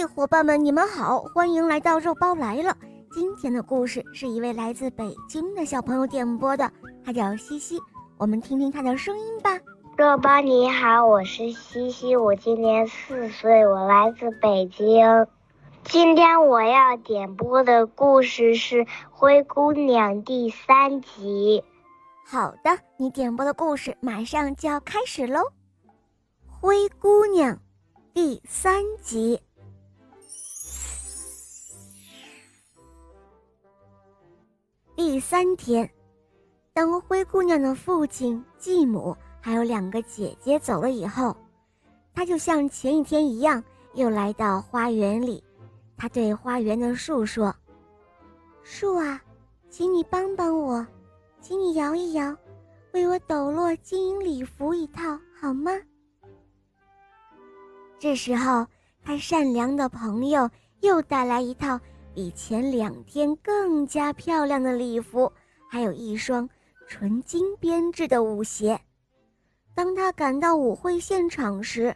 嘿，伙伴们，你们好，欢迎来到肉包来了。今天的故事是一位来自北京的小朋友点播的，他叫西西，我们听听他的声音吧。肉包你好，我是西西，我今年四岁，我来自北京。今天我要点播的故事是《灰姑娘》第三集。好的，你点播的故事马上就要开始喽，《灰姑娘》第三集。第三天，当灰姑娘的父亲、继母还有两个姐姐走了以后，她就像前一天一样，又来到花园里。她对花园的树说：“树啊，请你帮帮我，请你摇一摇，为我抖落金银礼服一套，好吗？”这时候，他善良的朋友又带来一套。比前两天更加漂亮的礼服，还有一双纯金编织的舞鞋。当他赶到舞会现场时，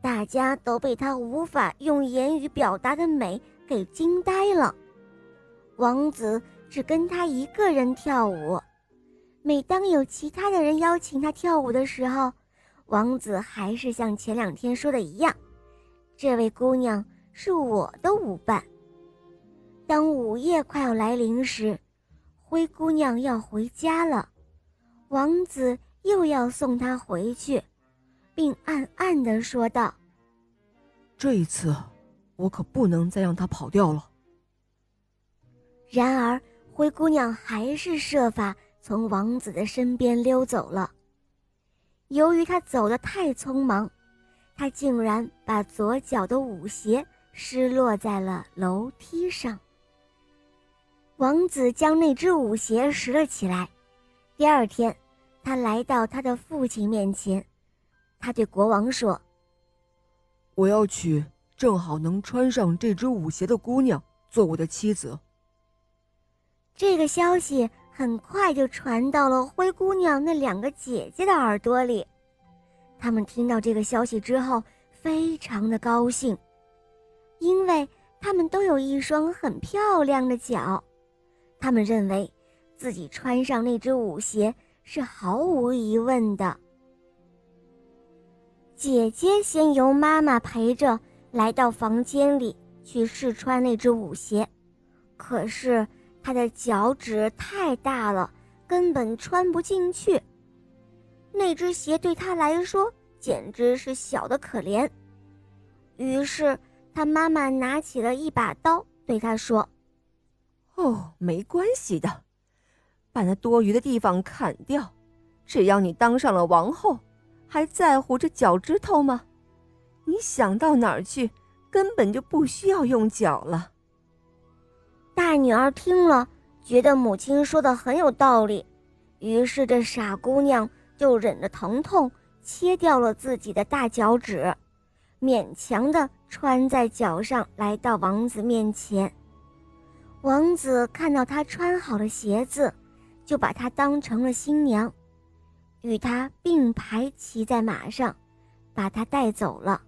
大家都被他无法用言语表达的美给惊呆了。王子只跟他一个人跳舞。每当有其他的人邀请他跳舞的时候，王子还是像前两天说的一样：“这位姑娘是我的舞伴。”当午夜快要来临时，灰姑娘要回家了，王子又要送她回去，并暗暗地说道：“这一次，我可不能再让她跑掉了。”然而，灰姑娘还是设法从王子的身边溜走了。由于她走得太匆忙，她竟然把左脚的舞鞋失落在了楼梯上。王子将那只舞鞋拾了起来。第二天，他来到他的父亲面前，他对国王说：“我要娶正好能穿上这只舞鞋的姑娘做我的妻子。”这个消息很快就传到了灰姑娘那两个姐姐的耳朵里。他们听到这个消息之后，非常的高兴，因为他们都有一双很漂亮的脚。他们认为，自己穿上那只舞鞋是毫无疑问的。姐姐先由妈妈陪着来到房间里去试穿那只舞鞋，可是她的脚趾太大了，根本穿不进去。那只鞋对她来说简直是小的可怜。于是，她妈妈拿起了一把刀，对她说。哦，没关系的，把那多余的地方砍掉。只要你当上了王后，还在乎这脚趾头吗？你想到哪儿去，根本就不需要用脚了。大女儿听了，觉得母亲说的很有道理，于是这傻姑娘就忍着疼痛切掉了自己的大脚趾，勉强的穿在脚上，来到王子面前。王子看到她穿好了鞋子，就把她当成了新娘，与她并排骑在马上，把她带走了。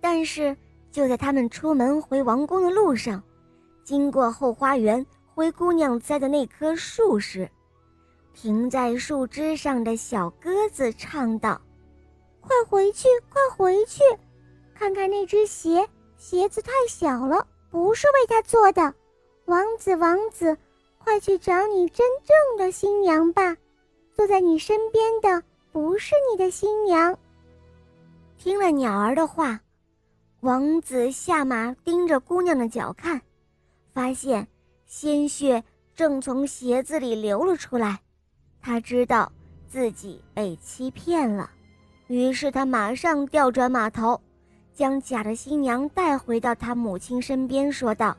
但是就在他们出门回王宫的路上，经过后花园灰姑娘栽的那棵树时，停在树枝上的小鸽子唱道：“快回去，快回去，看看那只鞋，鞋子太小了，不是为她做的。”王子，王子，快去找你真正的新娘吧！坐在你身边的不是你的新娘。听了鸟儿的话，王子下马盯着姑娘的脚看，发现鲜血正从鞋子里流了出来。他知道自己被欺骗了，于是他马上调转马头，将假的新娘带回到他母亲身边，说道。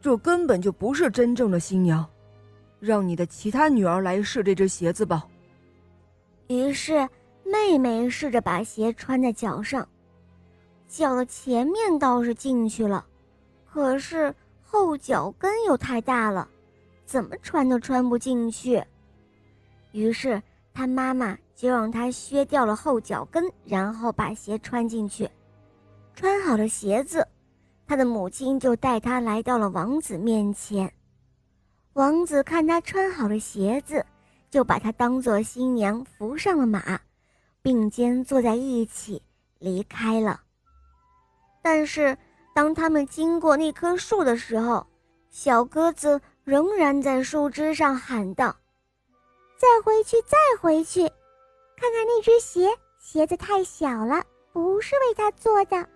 这根本就不是真正的新娘，让你的其他女儿来试这只鞋子吧。于是，妹妹试着把鞋穿在脚上，脚的前面倒是进去了，可是后脚跟又太大了，怎么穿都穿不进去。于是，她妈妈就让她削掉了后脚跟，然后把鞋穿进去。穿好了鞋子，他的母亲就带他来到了王子面前。王子看他穿好了鞋子，就把他当做新娘扶上了马，并肩坐在一起离开了。但是，当他们经过那棵树的时候，小鸽子仍然在树枝上喊道：“再回去，再回去，看看那只鞋，鞋子太小了，不是为他做的。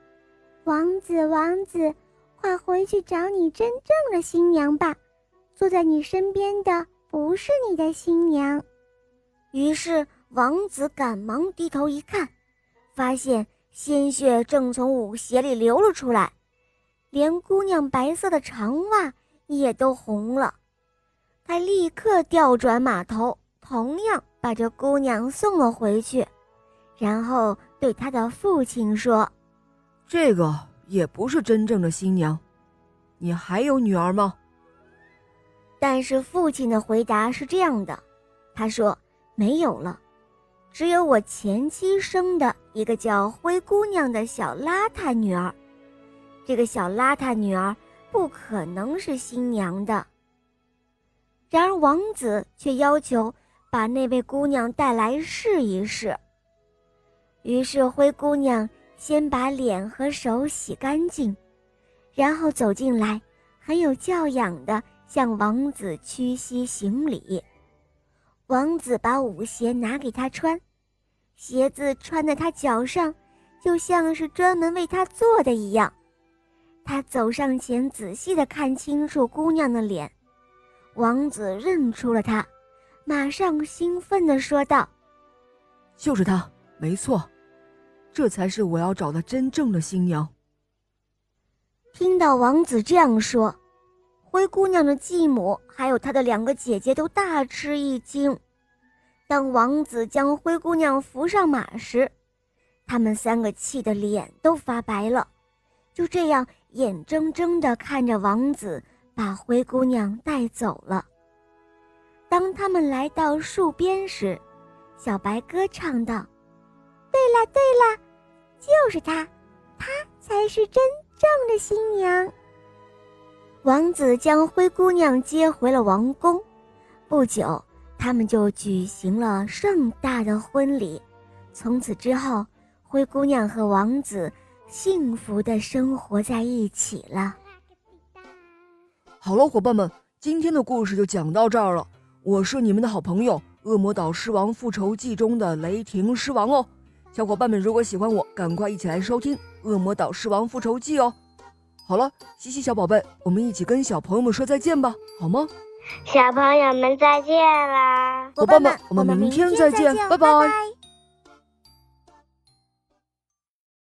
王子，王子，快回去找你真正的新娘吧。坐在你身边的不是你的新娘。”于是，王子赶忙低头一看，发现。鲜血正从舞鞋里流了出来，连姑娘白色的长袜也都红了。他立刻调转马头，同样把这姑娘送了回去，然后对他的父亲说：“这个也不是真正的新娘，你还有女儿吗？”但是父亲的回答是这样的：“他说没有了。”只有我前妻生的一个叫灰姑娘的小邋遢女儿，这个小邋遢女儿不可能是新娘的。然而王子却要求把那位姑娘带来试一试。于是灰姑娘先把脸和手洗干净，然后走进来，很有教养地向王子屈膝行礼。王子把舞鞋拿给他穿，鞋子穿在他脚上，就像是专门为他做的一样。他走上前，仔细地看清楚姑娘的脸，王子认出了她，马上兴奋地说道：“就是她，没错，这才是我要找的真正的新娘。”听到王子这样说。灰姑娘的继母还有她的两个姐姐都大吃一惊。当王子将灰姑娘扶上马时，他们三个气得脸都发白了，就这样眼睁睁地看着王子把灰姑娘带走了。当他们来到树边时，小白歌唱道：“对了，对了，就是她，她才是真正的新娘。”王子将灰姑娘接回了王宫，不久，他们就举行了盛大的婚礼。从此之后，灰姑娘和王子幸福的生活在一起了。好了，伙伴们，今天的故事就讲到这儿了。我是你们的好朋友《恶魔岛狮王复仇记》中的雷霆狮王哦。小伙伴们，如果喜欢我，赶快一起来收听《恶魔岛狮王复仇记》哦。好了，西西小宝贝，我们一起跟小朋友们说再见吧，好吗？小朋友们再见啦，伙伴们，我们明天再见，拜拜。